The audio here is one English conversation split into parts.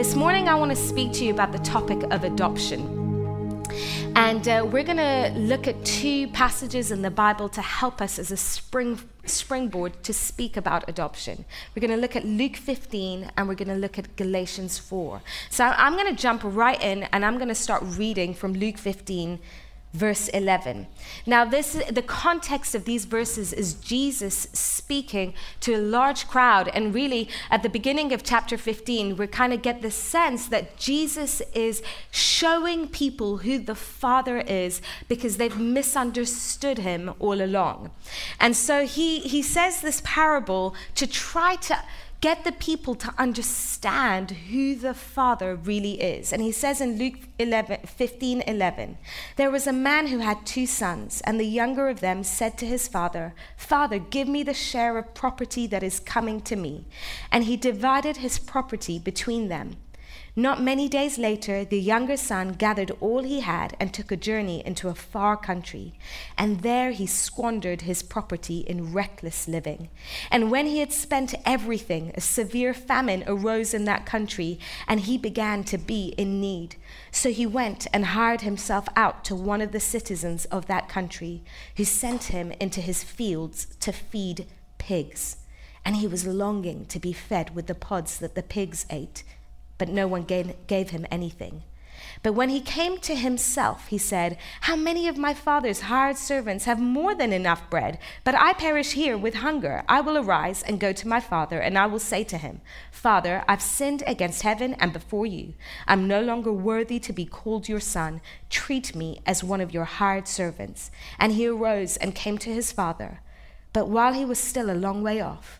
This morning, I want to speak to you about the topic of adoption. And uh, we're going to look at two passages in the Bible to help us as a spring, springboard to speak about adoption. We're going to look at Luke 15 and we're going to look at Galatians 4. So I'm going to jump right in and I'm going to start reading from Luke 15 verse 11. Now this the context of these verses is Jesus speaking to a large crowd and really at the beginning of chapter 15 we kind of get the sense that Jesus is showing people who the Father is because they've misunderstood him all along. And so he he says this parable to try to get the people to understand who the Father really is. And he says in Luke 11, 15 11, there was a man who had two sons, and the younger of them said to his father, Father, give me the share of property that is coming to me. And he divided his property between them. Not many days later, the younger son gathered all he had and took a journey into a far country. And there he squandered his property in reckless living. And when he had spent everything, a severe famine arose in that country, and he began to be in need. So he went and hired himself out to one of the citizens of that country, who sent him into his fields to feed pigs. And he was longing to be fed with the pods that the pigs ate but no one gave, gave him anything. But when he came to himself, he said, How many of my father's hired servants have more than enough bread, but I perish here with hunger? I will arise and go to my father, and I will say to him, Father, I've sinned against heaven and before you. I'm no longer worthy to be called your son. Treat me as one of your hired servants. And he arose and came to his father. But while he was still a long way off,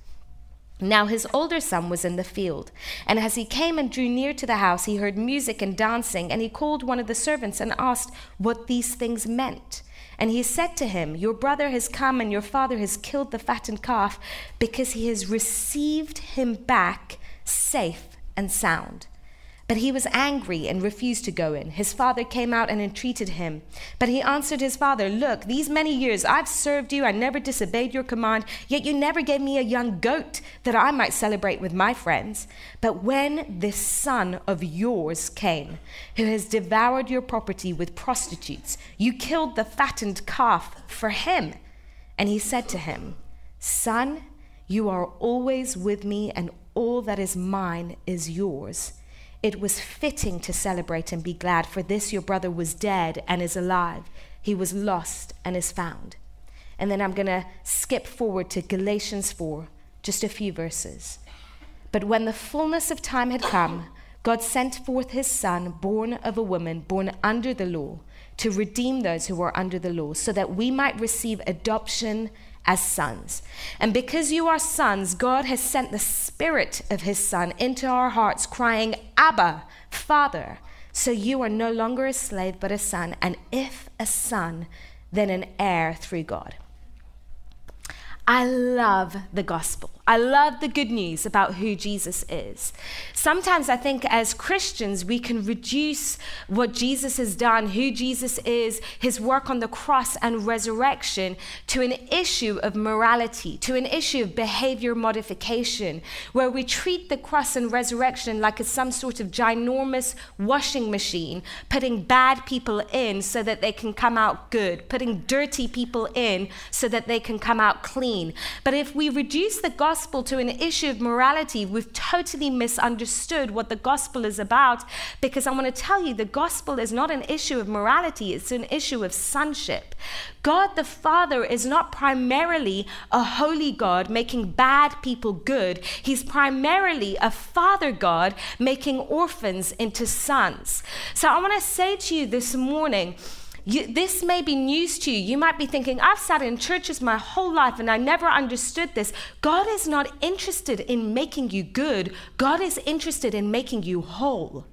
Now his older son was in the field, and as he came and drew near to the house, he heard music and dancing, and he called one of the servants and asked what these things meant. And he said to him, Your brother has come, and your father has killed the fattened calf, because he has received him back safe and sound. But he was angry and refused to go in. His father came out and entreated him. But he answered his father, Look, these many years I've served you, I never disobeyed your command, yet you never gave me a young goat that I might celebrate with my friends. But when this son of yours came, who has devoured your property with prostitutes, you killed the fattened calf for him. And he said to him, Son, you are always with me, and all that is mine is yours. It was fitting to celebrate and be glad, for this your brother was dead and is alive. He was lost and is found. And then I'm going to skip forward to Galatians 4, just a few verses. But when the fullness of time had come, God sent forth his son, born of a woman, born under the law, to redeem those who were under the law, so that we might receive adoption as sons. And because you are sons, God has sent the Spirit of His Son into our hearts, crying, Abba, Father. So you are no longer a slave, but a son. And if a son, then an heir through God. I love the gospel. I love the good news about who Jesus is. Sometimes I think as Christians, we can reduce what Jesus has done, who Jesus is, his work on the cross and resurrection, to an issue of morality, to an issue of behavior modification, where we treat the cross and resurrection like it's some sort of ginormous washing machine, putting bad people in so that they can come out good, putting dirty people in so that they can come out clean. But if we reduce the gospel, gospel to an issue of morality, we've totally misunderstood what the gospel is about because I want to tell you the gospel is not an issue of morality, it's an issue of sonship. God the Father is not primarily a holy God making bad people good, He's primarily a Father God making orphans into sons. So I want to say to you this morning, you, this may be news to you. You might be thinking, I've sat in churches my whole life and I never understood this. God is not interested in making you good, God is interested in making you whole.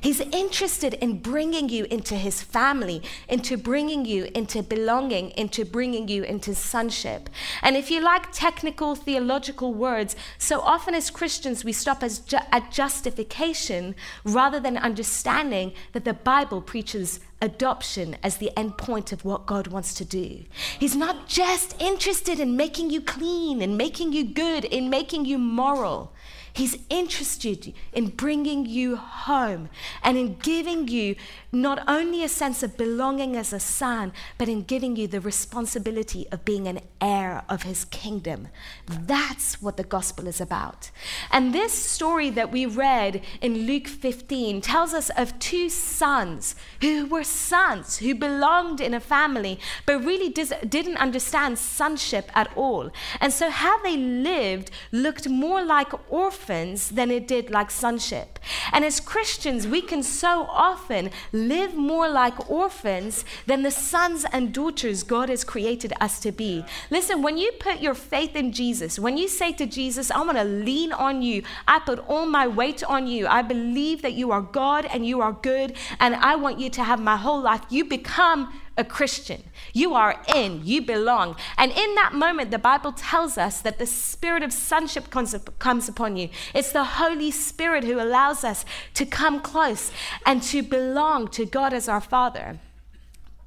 He's interested in bringing you into his family, into bringing you into belonging, into bringing you into sonship. And if you like technical theological words, so often as Christians we stop ju- at justification rather than understanding that the Bible preaches adoption as the end point of what God wants to do. He's not just interested in making you clean, in making you good, in making you moral. He's interested in bringing you home and in giving you not only a sense of belonging as a son, but in giving you the responsibility of being an heir of his kingdom. That's what the gospel is about. And this story that we read in Luke 15 tells us of two sons who were sons, who belonged in a family, but really dis- didn't understand sonship at all. And so how they lived looked more like orphans than it did like sonship. And as Christians, we can so often live more like orphans than the sons and daughters God has created us to be. Listen, when you put your faith in Jesus, when you say to Jesus, I want to lean on you, I put all my weight on you, I believe that you are God and you are good, and I want you to have my whole life, you become a Christian. You are in, you belong. And in that moment, the Bible tells us that the spirit of sonship comes, comes upon you. It's the Holy Spirit who allows us to come close and to belong to God as our Father.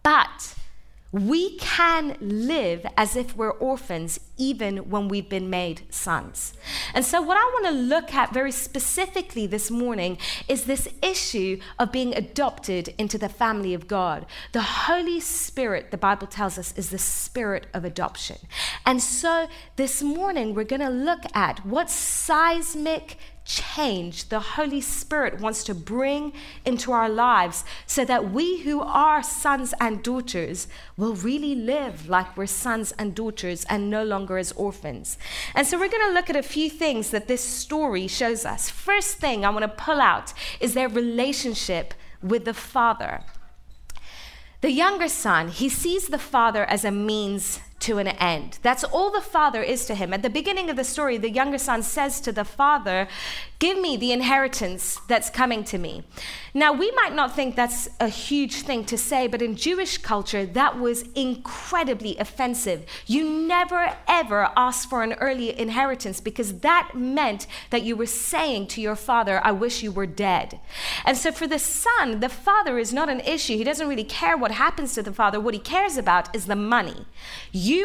But we can live as if we're orphans even when we've been made sons. And so, what I want to look at very specifically this morning is this issue of being adopted into the family of God. The Holy Spirit, the Bible tells us, is the spirit of adoption. And so, this morning, we're going to look at what seismic change the Holy Spirit wants to bring into our lives so that we who are sons and daughters will really live like we're sons and daughters and no longer as orphans. And so we're going to look at a few things that this story shows us. First thing I want to pull out is their relationship with the Father. The younger son, he sees the father as a means to an end. That's all the father is to him. At the beginning of the story, the younger son says to the father, Give me the inheritance that's coming to me. Now, we might not think that's a huge thing to say, but in Jewish culture, that was incredibly offensive. You never, ever ask for an early inheritance because that meant that you were saying to your father, I wish you were dead. And so, for the son, the father is not an issue. He doesn't really care what happens to the father. What he cares about is the money.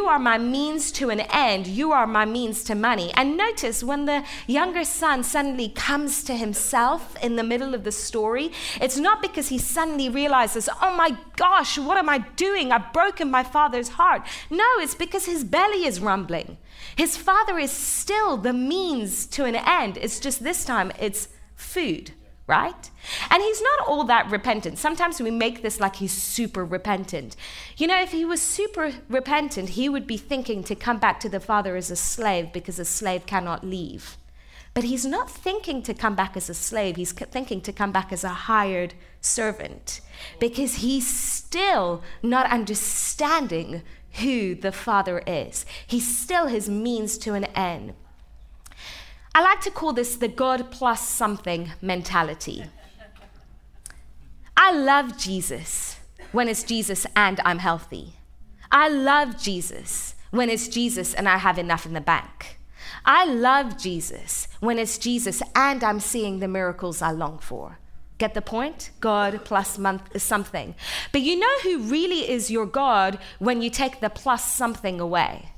Are my means to an end, you are my means to money. And notice when the younger son suddenly comes to himself in the middle of the story, it's not because he suddenly realizes, oh my gosh, what am I doing? I've broken my father's heart. No, it's because his belly is rumbling. His father is still the means to an end. It's just this time it's food right? And he's not all that repentant. Sometimes we make this like he's super repentant. You know, if he was super repentant, he would be thinking to come back to the father as a slave because a slave cannot leave. But he's not thinking to come back as a slave, he's thinking to come back as a hired servant because he's still not understanding who the Father is. He's still his means to an end. I like to call this the God plus something mentality. I love Jesus when it's Jesus and I'm healthy. I love Jesus when it's Jesus and I have enough in the bank. I love Jesus when it's Jesus and I'm seeing the miracles I long for. Get the point? God plus month, something. But you know who really is your God when you take the plus something away?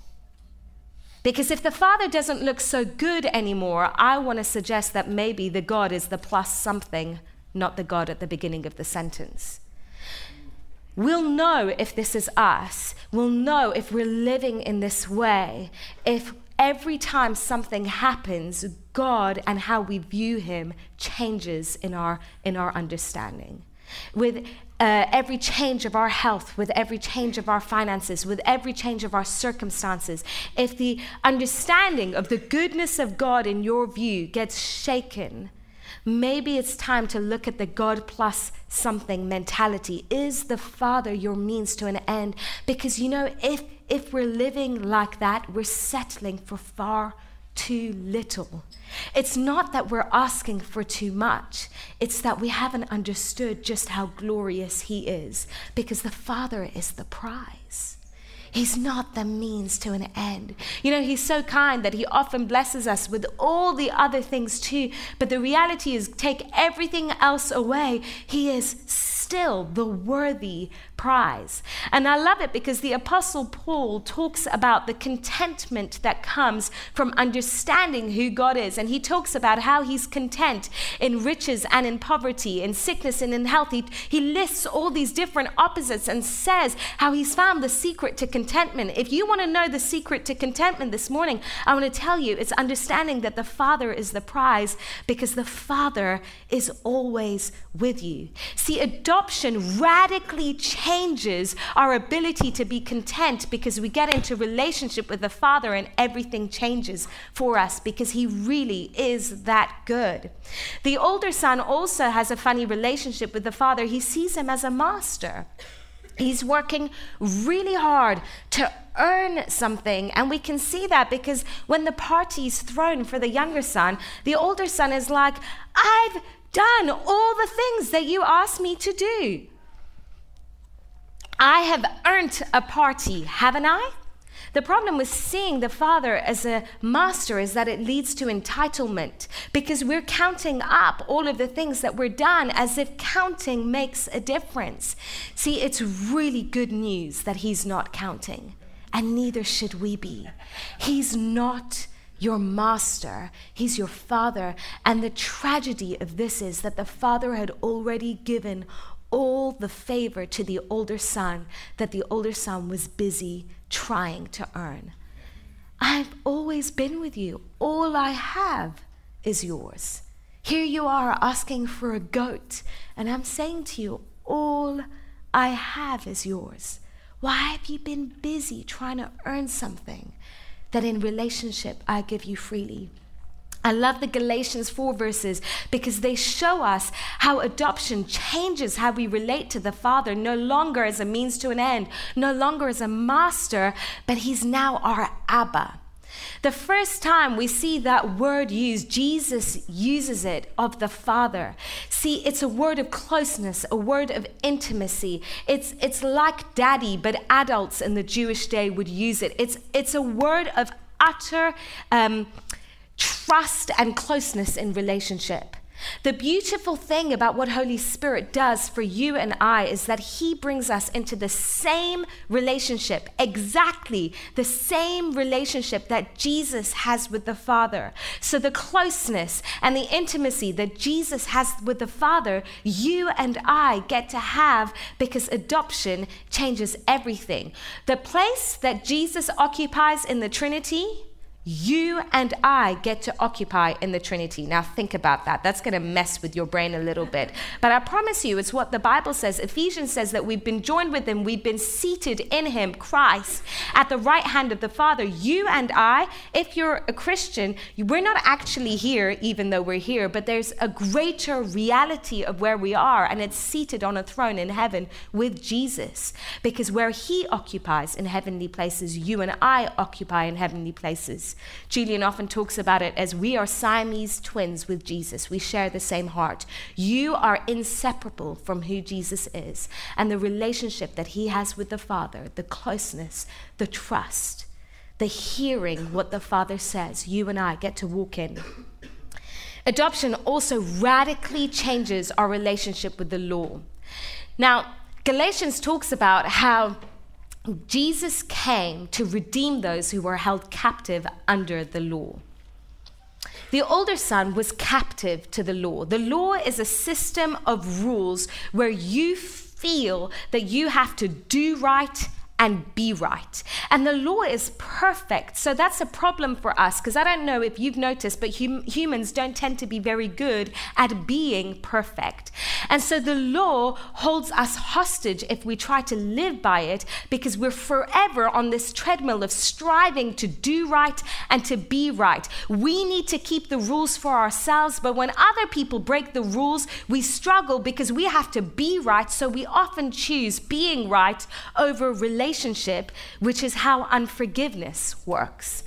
Because if the Father doesn't look so good anymore, I want to suggest that maybe the God is the plus something, not the God at the beginning of the sentence. We'll know if this is us. We'll know if we're living in this way, if every time something happens, God and how we view Him changes in our, in our understanding. With uh, every change of our health, with every change of our finances, with every change of our circumstances, if the understanding of the goodness of God in your view gets shaken, maybe it's time to look at the God plus something mentality. Is the Father your means to an end? Because you know, if if we're living like that, we're settling for far too little. It's not that we're asking for too much, it's that we haven't understood just how glorious He is because the Father is the prize. He's not the means to an end. You know, He's so kind that He often blesses us with all the other things too. But the reality is, take everything else away, He is still the worthy prize. And I love it because the Apostle Paul talks about the contentment that comes from understanding who God is. And he talks about how he's content in riches and in poverty, in sickness and in health. He, he lists all these different opposites and says how he's found the secret to contentment. If you want to know the secret to contentment this morning, I want to tell you it's understanding that the Father is the prize because the Father is always with you. See, adoption radically changes our ability to be content because we get into relationship with the Father and everything changes for us because He really is that good. The older son also has a funny relationship with the Father. He sees him as a master. He's working really hard to earn something. And we can see that because when the party's thrown for the younger son, the older son is like, I've done all the things that you asked me to do. I have earned a party, haven't I? The problem with seeing the Father as a master is that it leads to entitlement because we're counting up all of the things that we're done as if counting makes a difference. See, it's really good news that He's not counting, and neither should we be. He's not your master, he's your father. And the tragedy of this is that the father had already given all the favor to the older son that the older son was busy trying to earn. I've always been with you. All I have is yours. Here you are asking for a goat, and I'm saying to you, all I have is yours. Why have you been busy trying to earn something that in relationship I give you freely? I love the Galatians 4 verses because they show us how adoption changes how we relate to the Father, no longer as a means to an end, no longer as a master, but He's now our Abba. The first time we see that word used, Jesus uses it of the Father. See, it's a word of closeness, a word of intimacy. It's, it's like daddy, but adults in the Jewish day would use it. It's, it's a word of utter. Um, trust and closeness in relationship. The beautiful thing about what Holy Spirit does for you and I is that He brings us into the same relationship, exactly the same relationship that Jesus has with the Father. So, the closeness and the intimacy that Jesus has with the Father, you and I get to have because adoption changes everything. The place that Jesus occupies in the Trinity you and I get to occupy in the Trinity. Now, think about that. That's going to mess with your brain a little bit. But I promise you, it's what the Bible says. Ephesians says that we've been joined with Him, we've been seated in Him, Christ, at the right hand of the Father. You and I, if you're a Christian, we're not actually here, even though we're here, but there's a greater reality of where we are, and it's seated on a throne in heaven with Jesus. Because where He occupies in heavenly places, you and I occupy in heavenly places. Julian often talks about it as we are Siamese twins with Jesus. We share the same heart. You are inseparable from who Jesus is and the relationship that he has with the Father, the closeness, the trust, the hearing what the Father says. You and I get to walk in. Adoption also radically changes our relationship with the law. Now, Galatians talks about how Jesus came to redeem those who were held captive under the law. The older son was captive to the law. The law is a system of rules where you feel that you have to do right and be right. And the law is perfect. So that's a problem for us because I don't know if you've noticed, but hum- humans don't tend to be very good at being perfect. And so the law holds us hostage if we try to live by it because we're forever on this treadmill of striving to do right and to be right. We need to keep the rules for ourselves, but when other people break the rules, we struggle because we have to be right. So we often choose being right over relationships relationship, which is how unforgiveness works.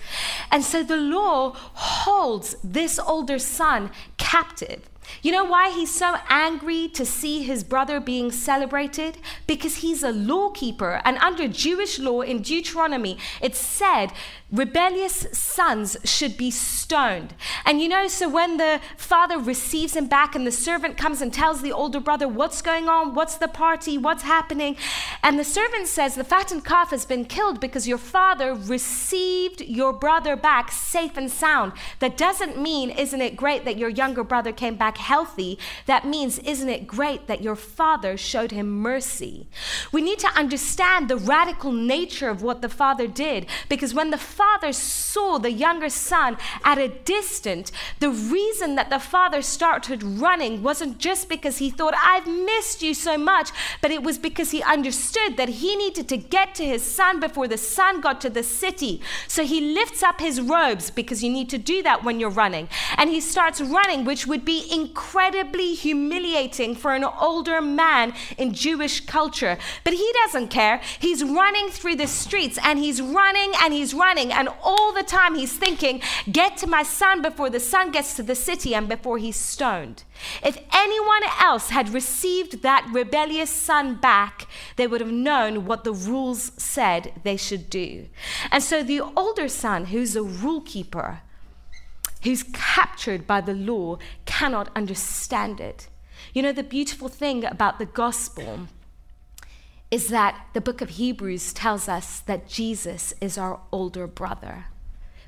And so the law holds this older son captive. You know why he's so angry to see his brother being celebrated? Because he's a lawkeeper. And under Jewish law in Deuteronomy, it said rebellious sons should be stoned. And you know, so when the father receives him back and the servant comes and tells the older brother what's going on, what's the party, what's happening, and the servant says the fattened calf has been killed because your father received your brother back safe and sound. That doesn't mean, isn't it great that your younger brother came back healthy? That means, isn't it great that your father showed him mercy? We need to understand the radical nature of what the father did because when the father saw the younger son at a distance, the reason that the father started running wasn't just because he thought, I've missed you so much, but it was because he understood that he needed to get to his son before the son got to the city. So he lifts up his robes because you need to do that when you're running. And he starts running, which would be incredibly humiliating for an older man in Jewish culture. But he doesn't care. He's running through the streets and he's running and he's running and all the time he's thinking, Get to my son before the son gets to the city and before he's stoned. If anyone else had received that rebellious son back, they would have known what the rules said they should do. And so the older son, who's a rule keeper, who's captured by the law, cannot understand it. You know, the beautiful thing about the gospel is that the book of Hebrews tells us that Jesus is our older brother,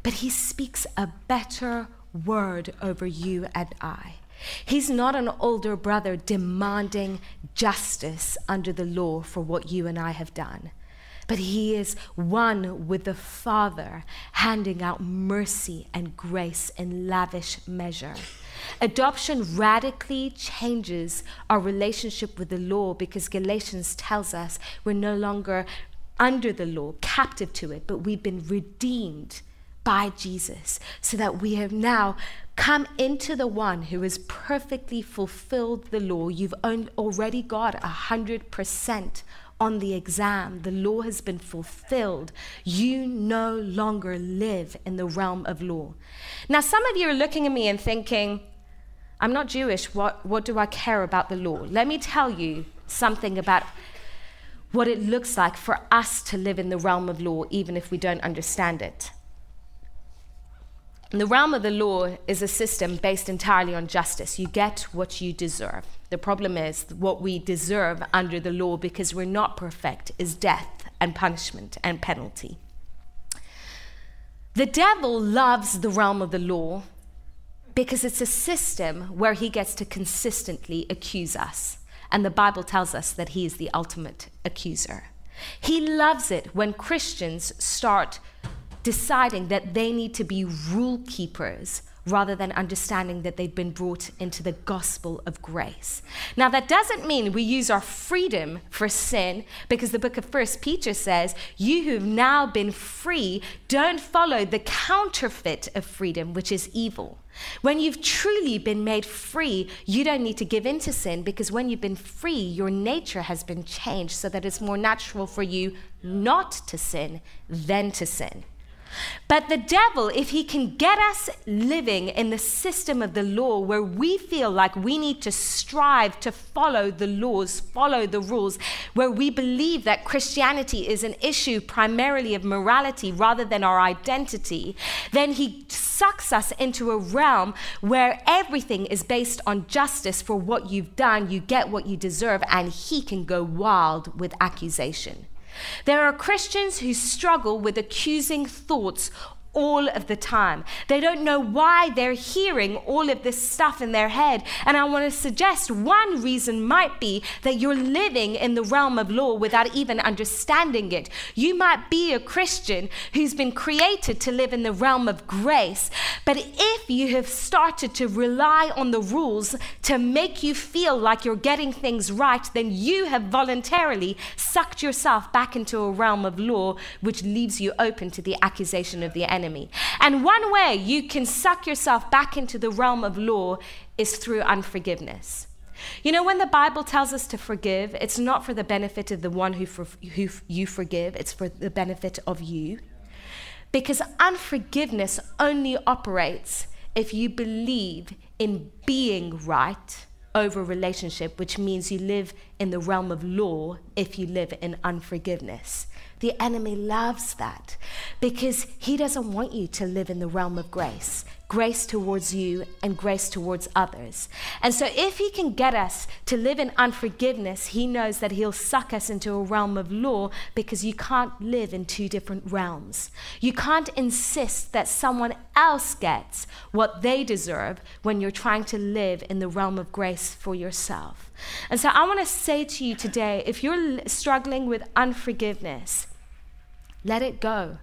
but he speaks a better word over you and I. He's not an older brother demanding justice under the law for what you and I have done but he is one with the Father, handing out mercy and grace in lavish measure. Adoption radically changes our relationship with the law because Galatians tells us we're no longer under the law, captive to it, but we've been redeemed by Jesus so that we have now come into the one who has perfectly fulfilled the law. You've already got a hundred percent on the exam, the law has been fulfilled. You no longer live in the realm of law. Now, some of you are looking at me and thinking, I'm not Jewish. What, what do I care about the law? Let me tell you something about what it looks like for us to live in the realm of law, even if we don't understand it. The realm of the law is a system based entirely on justice. You get what you deserve. The problem is what we deserve under the law because we're not perfect is death and punishment and penalty. The devil loves the realm of the law because it's a system where he gets to consistently accuse us. And the Bible tells us that he is the ultimate accuser. He loves it when Christians start deciding that they need to be rule keepers rather than understanding that they've been brought into the gospel of grace. Now that doesn't mean we use our freedom for sin because the book of First Peter says, "You who've now been free, don't follow the counterfeit of freedom, which is evil." When you've truly been made free, you don't need to give in to sin because when you've been free, your nature has been changed so that it's more natural for you not to sin than to sin. But the devil, if he can get us living in the system of the law where we feel like we need to strive to follow the laws, follow the rules, where we believe that Christianity is an issue primarily of morality rather than our identity, then he sucks us into a realm where everything is based on justice for what you've done, you get what you deserve, and he can go wild with accusation. There are Christians who struggle with accusing thoughts all of the time. They don't know why they're hearing all of this stuff in their head. And I want to suggest one reason might be that you're living in the realm of law without even understanding it. You might be a Christian who's been created to live in the realm of grace, but if you have started to rely on the rules to make you feel like you're getting things right, then you have voluntarily sucked yourself back into a realm of law, which leaves you open to the accusation of the enemy enemy. And one way you can suck yourself back into the realm of law is through unforgiveness. You know, when the Bible tells us to forgive, it's not for the benefit of the one who, for, who you forgive, it's for the benefit of you. Because unforgiveness only operates if you believe in being right over relationship, which means you live in the realm of law if you live in unforgiveness. The enemy loves that because he doesn't want you to live in the realm of grace grace towards you and grace towards others. And so, if he can get us to live in unforgiveness, he knows that he'll suck us into a realm of law because you can't live in two different realms. You can't insist that someone else gets what they deserve when you're trying to live in the realm of grace for yourself. And so, I want to say to you today if you're struggling with unforgiveness, let it go.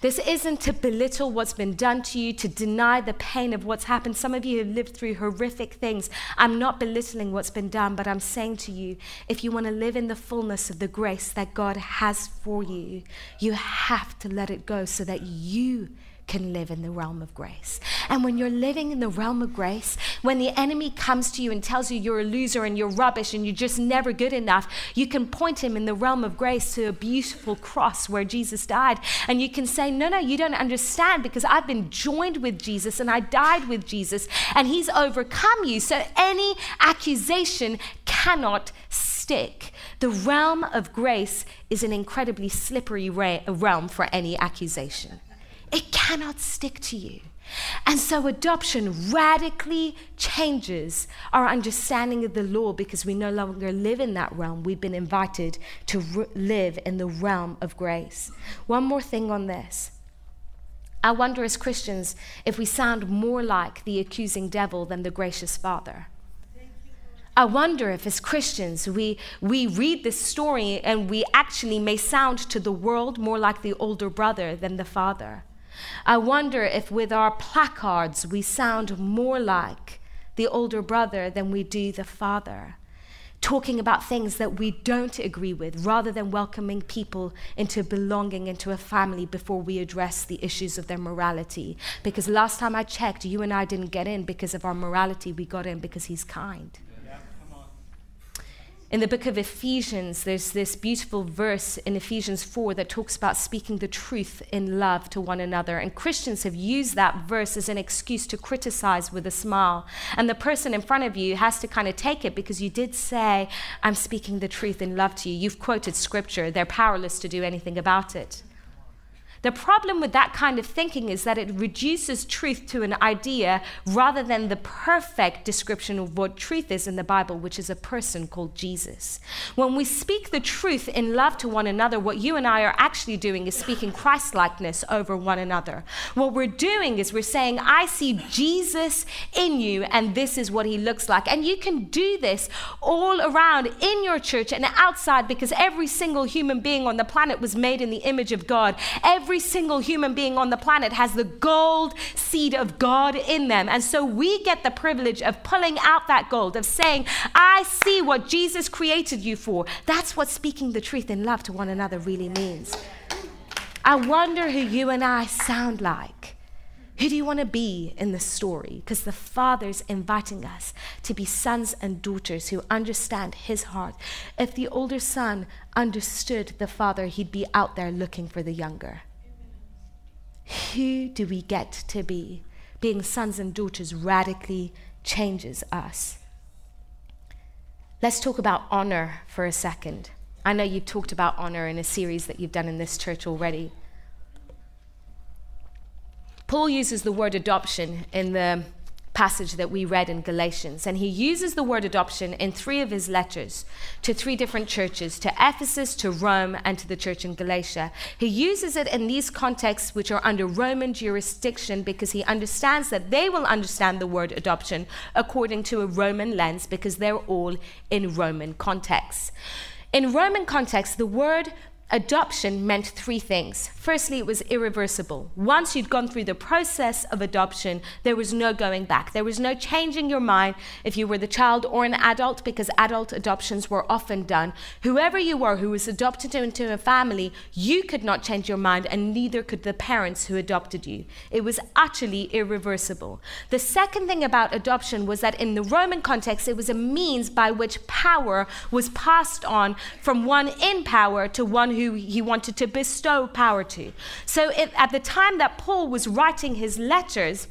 This isn't to belittle what's been done to you, to deny the pain of what's happened. Some of you have lived through horrific things. I'm not belittling what's been done, but I'm saying to you if you want to live in the fullness of the grace that God has for you, you have to let it go so that you can live in the realm of grace. And when you're living in the realm of grace, when the enemy comes to you and tells you you're a loser and you're rubbish and you're just never good enough, you can point him in the realm of grace to a beautiful cross where Jesus died. And you can say, No, no, you don't understand because I've been joined with Jesus and I died with Jesus and he's overcome you. So any accusation cannot stick. The realm of grace is an incredibly slippery realm for any accusation. It cannot stick to you. And so adoption radically changes our understanding of the law because we no longer live in that realm. We've been invited to r- live in the realm of grace. One more thing on this. I wonder as Christians if we sound more like the accusing devil than the gracious Father. I wonder if, as Christians, we, we read this story and we actually may sound to the world more like the older brother than the father. I wonder if with our placards we sound more like the older brother than we do the father, talking about things that we don't agree with rather than welcoming people into belonging into a family before we address the issues of their morality. Because last time I checked, you and I didn't get in because of our morality, we got in because he's kind. In the book of Ephesians, there's this beautiful verse in Ephesians 4 that talks about speaking the truth in love to one another. And Christians have used that verse as an excuse to criticize with a smile. And the person in front of you has to kind of take it because you did say, I'm speaking the truth in love to you. You've quoted scripture, they're powerless to do anything about it. The problem with that kind of thinking is that it reduces truth to an idea rather than the perfect description of what truth is in the Bible, which is a person called Jesus. When we speak the truth in love to one another, what you and I are actually doing is speaking Christ likeness over one another. What we're doing is we're saying, I see Jesus in you, and this is what he looks like. And you can do this all around in your church and outside because every single human being on the planet was made in the image of God. Every every single human being on the planet has the gold seed of God in them. And so we get the privilege of pulling out that gold, of saying, I see what Jesus created you for. That's what speaking the truth in love to one another really means. I wonder who you and I sound like. Who do you want to be in the story? Because the Father's inviting us to be sons and daughters who understand His heart. If the older son understood the Father, he'd be out there looking for the younger. Who do we get to be? Being sons and daughters radically changes us. Let's talk about honor for a second. I know you've talked about honor in a series that you've done in this church already. Paul uses the word adoption in the passage that we read in Galatians. And he uses the word adoption in three of his letters to three different churches to Ephesus, to Rome, and to the church in Galatia. He uses it in these contexts which are under Roman jurisdiction because he understands that they will understand the word adoption according to a Roman lens because they're all in Roman contexts. In Roman context, the word adoption meant three things. Firstly, it was irreversible. Once you'd gone through the process of adoption, there was no going back. There was no changing your mind if you were the child or an adult, because adult adoptions were often done. Whoever you were who was adopted into a family, you could not change your mind, and neither could the parents who adopted you. It was utterly irreversible. The second thing about adoption was that in the Roman context, it was a means by which power was passed on from one in power to one who he wanted to bestow power to. So at the time that Paul was writing his letters,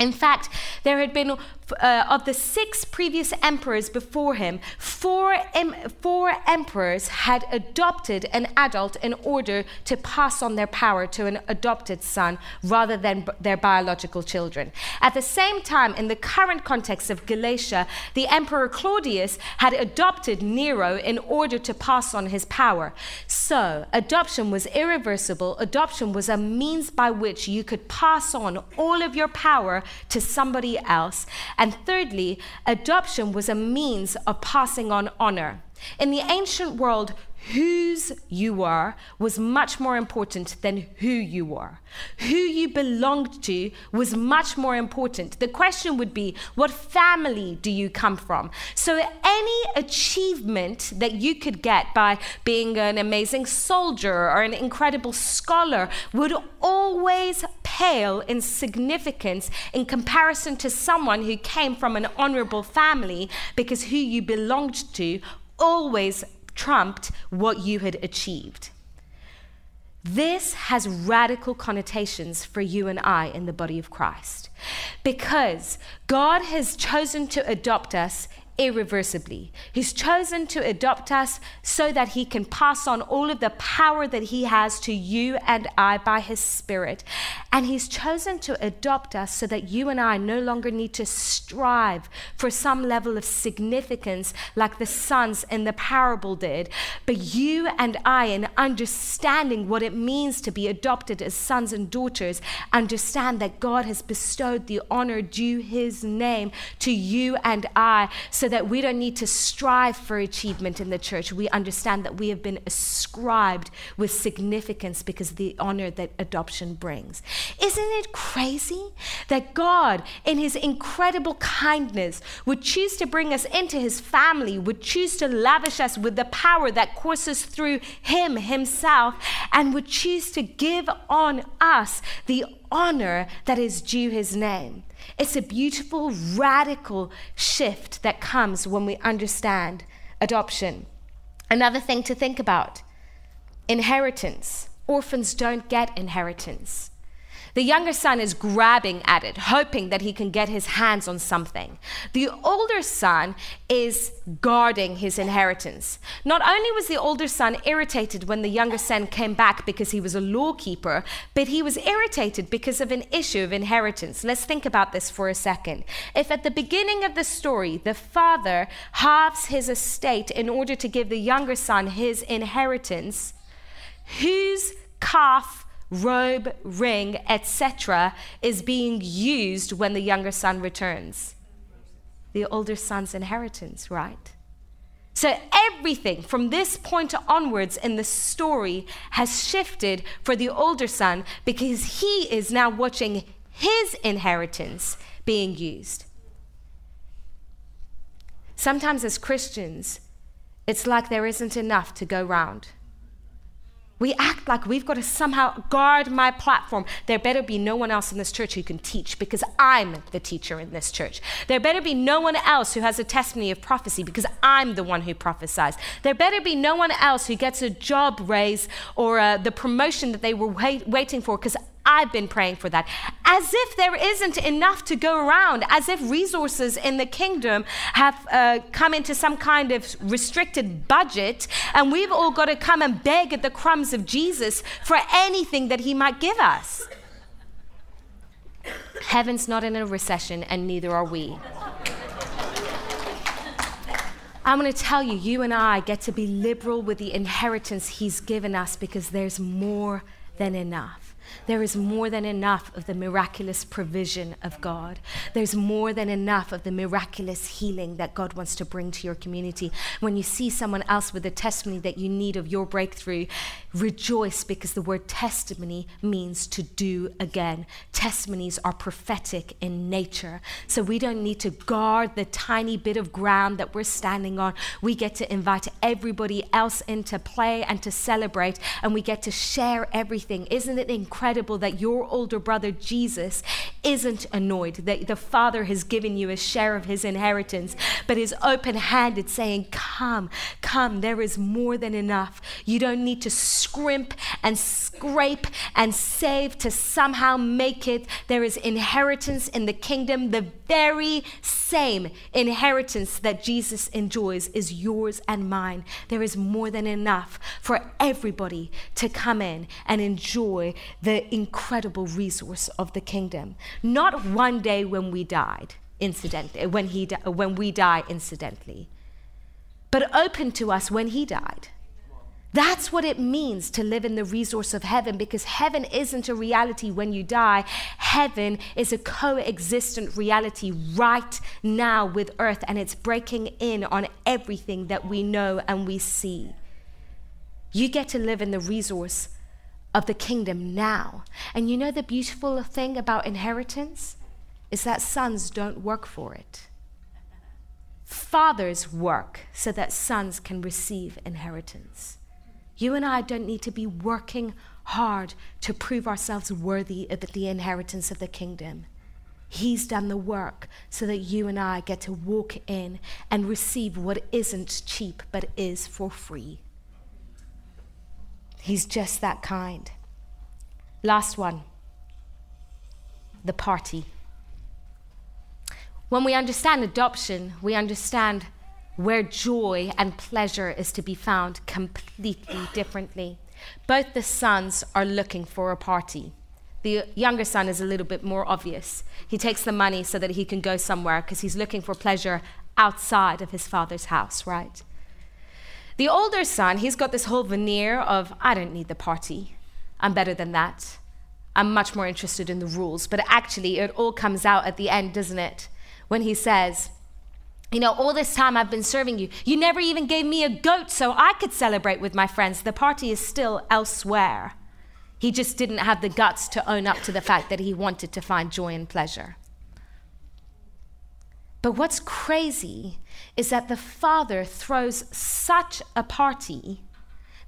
in fact, there had been uh, of the six previous emperors before him, four, em- four emperors had adopted an adult in order to pass on their power to an adopted son rather than their biological children. At the same time, in the current context of Galatia, the Emperor Claudius had adopted Nero in order to pass on his power. So, adoption was irreversible. Adoption was a means by which you could pass on all of your power to somebody else and thirdly, adoption was a means of passing on honor. In the ancient world, whose you were was much more important than who you were. Who you belonged to was much more important. The question would be, what family do you come from? So, any achievement that you could get by being an amazing soldier or an incredible scholar would always pale in significance in comparison to someone who came from an honorable family because who you belonged to always trumped what you had achieved. This has radical connotations for you and I in the body of Christ because God has chosen to adopt us irreversibly. He's chosen to adopt us so that he can pass on all of the power that he has to you and I by his spirit. And he's chosen to adopt us so that you and I no longer need to strive for some level of significance like the sons in the parable did. But you and I, in understanding what it means to be adopted as sons and daughters, understand that God has bestowed the honor due his name to you and I so that we don't need to strive for achievement in the church. We understand that we have been ascribed with significance because the honor that adoption brings. Isn't it crazy that God, in his incredible kindness, would choose to bring us into his family, would choose to lavish us with the power that courses through him himself, and would choose to give on us the honor that is due his name? It's a beautiful, radical shift that comes when we understand adoption. Another thing to think about inheritance. Orphans don't get inheritance. The younger son is grabbing at it, hoping that he can get his hands on something. The older son is guarding his inheritance. Not only was the older son irritated when the younger son came back because he was a lawkeeper, but he was irritated because of an issue of inheritance. Let's think about this for a second. If at the beginning of the story the father halves his estate in order to give the younger son his inheritance, whose calf robe, ring, etc., is being used when the younger son returns? The older son's inheritance, right? So everything from this point onwards in the story has shifted for the older son because he is now watching his inheritance being used. Sometimes, as Christians, it's like there isn't enough to go round. We act like we've got to somehow guard my platform. There better be no one else in this church who can teach because I'm the teacher in this church. There better be no one else who has a testimony of prophecy because I'm the one who prophesies. There better be no one else who gets a job raise or uh, the promotion that they were wait- waiting for because I've been praying for that. As if there isn't enough to go around, as if resources in the kingdom have uh, come into some kind of restricted budget, and we've all got to come and beg at the crumbs of Jesus for anything that he might give us. Heaven's not in a recession, and neither are we. I'm going to tell you, you and I get to be liberal with the inheritance he's given us because there's more than enough. There is more than enough of the miraculous provision of God. There's more than enough of the miraculous healing that God wants to bring to your community. When you see someone else with a testimony that you need of your breakthrough, rejoice because the word testimony means to do again. Testimonies are prophetic in nature. So we don't need to guard the tiny bit of ground that we're standing on. We get to invite everybody else into play and to celebrate, and we get to share everything. Isn't it incredible? Incredible that your older brother Jesus isn't annoyed that the Father has given you a share of his inheritance, but is open handed, saying, Come, come, there is more than enough. You don't need to scrimp and scrape and save to somehow make it. There is inheritance in the kingdom. The very same inheritance that Jesus enjoys is yours and mine. There is more than enough for everybody to come in and enjoy the incredible resource of the kingdom. Not one day when we died, incidentally, when, he when we die incidentally, but open to us when he died. That's what it means to live in the resource of heaven because heaven isn't a reality when you die. Heaven is a coexistent reality right now with earth, and it's breaking in on everything that we know and we see. You get to live in the resource of the kingdom now. And you know the beautiful thing about inheritance is that sons don't work for it. Fathers work so that sons can receive inheritance. You and I don't need to be working hard to prove ourselves worthy of the inheritance of the kingdom. He's done the work so that you and I get to walk in and receive what isn't cheap but is for free. He's just that kind. Last one the party. When we understand adoption, we understand where joy and pleasure is to be found completely differently. Both the sons are looking for a party. The younger son is a little bit more obvious. He takes the money so that he can go somewhere because he's looking for pleasure outside of his father's house, right? The older son, he's got this whole veneer of, I don't need the party. I'm better than that. I'm much more interested in the rules. But actually, it all comes out at the end, doesn't it? When he says, You know, all this time I've been serving you. You never even gave me a goat so I could celebrate with my friends. The party is still elsewhere. He just didn't have the guts to own up to the fact that he wanted to find joy and pleasure. But what's crazy is that the father throws such a party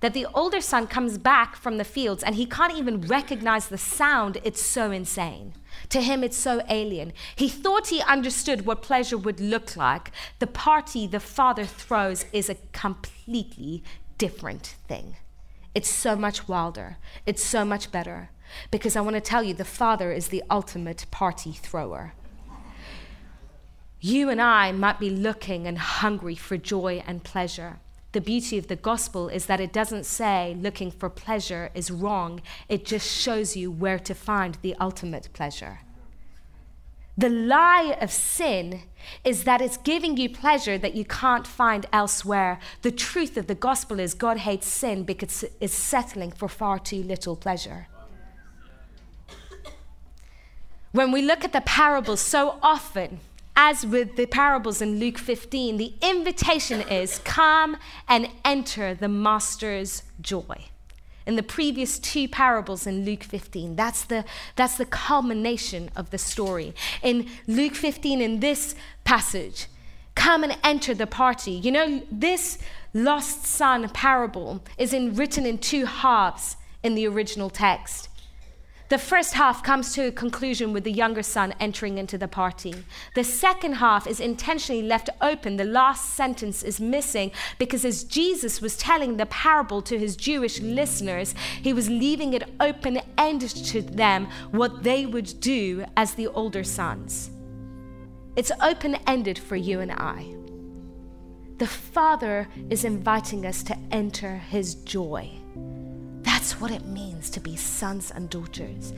that the older son comes back from the fields and he can't even recognize the sound. It's so insane. To him, it's so alien. He thought he understood what pleasure would look like. The party the father throws is a completely different thing. It's so much wilder, it's so much better. Because I want to tell you, the father is the ultimate party thrower. You and I might be looking and hungry for joy and pleasure. The beauty of the gospel is that it doesn't say looking for pleasure is wrong, it just shows you where to find the ultimate pleasure. The lie of sin is that it's giving you pleasure that you can't find elsewhere. The truth of the gospel is God hates sin because it's settling for far too little pleasure. When we look at the parables, so often, as with the parables in Luke 15, the invitation is come and enter the master's joy. In the previous two parables in Luke 15, that's the, that's the culmination of the story. In Luke 15, in this passage, come and enter the party. You know, this lost son parable is in, written in two halves in the original text. The first half comes to a conclusion with the younger son entering into the party. The second half is intentionally left open. The last sentence is missing because as Jesus was telling the parable to his Jewish listeners, he was leaving it open ended to them what they would do as the older sons. It's open ended for you and I. The Father is inviting us to enter his joy. That's what it means to be sons and daughters.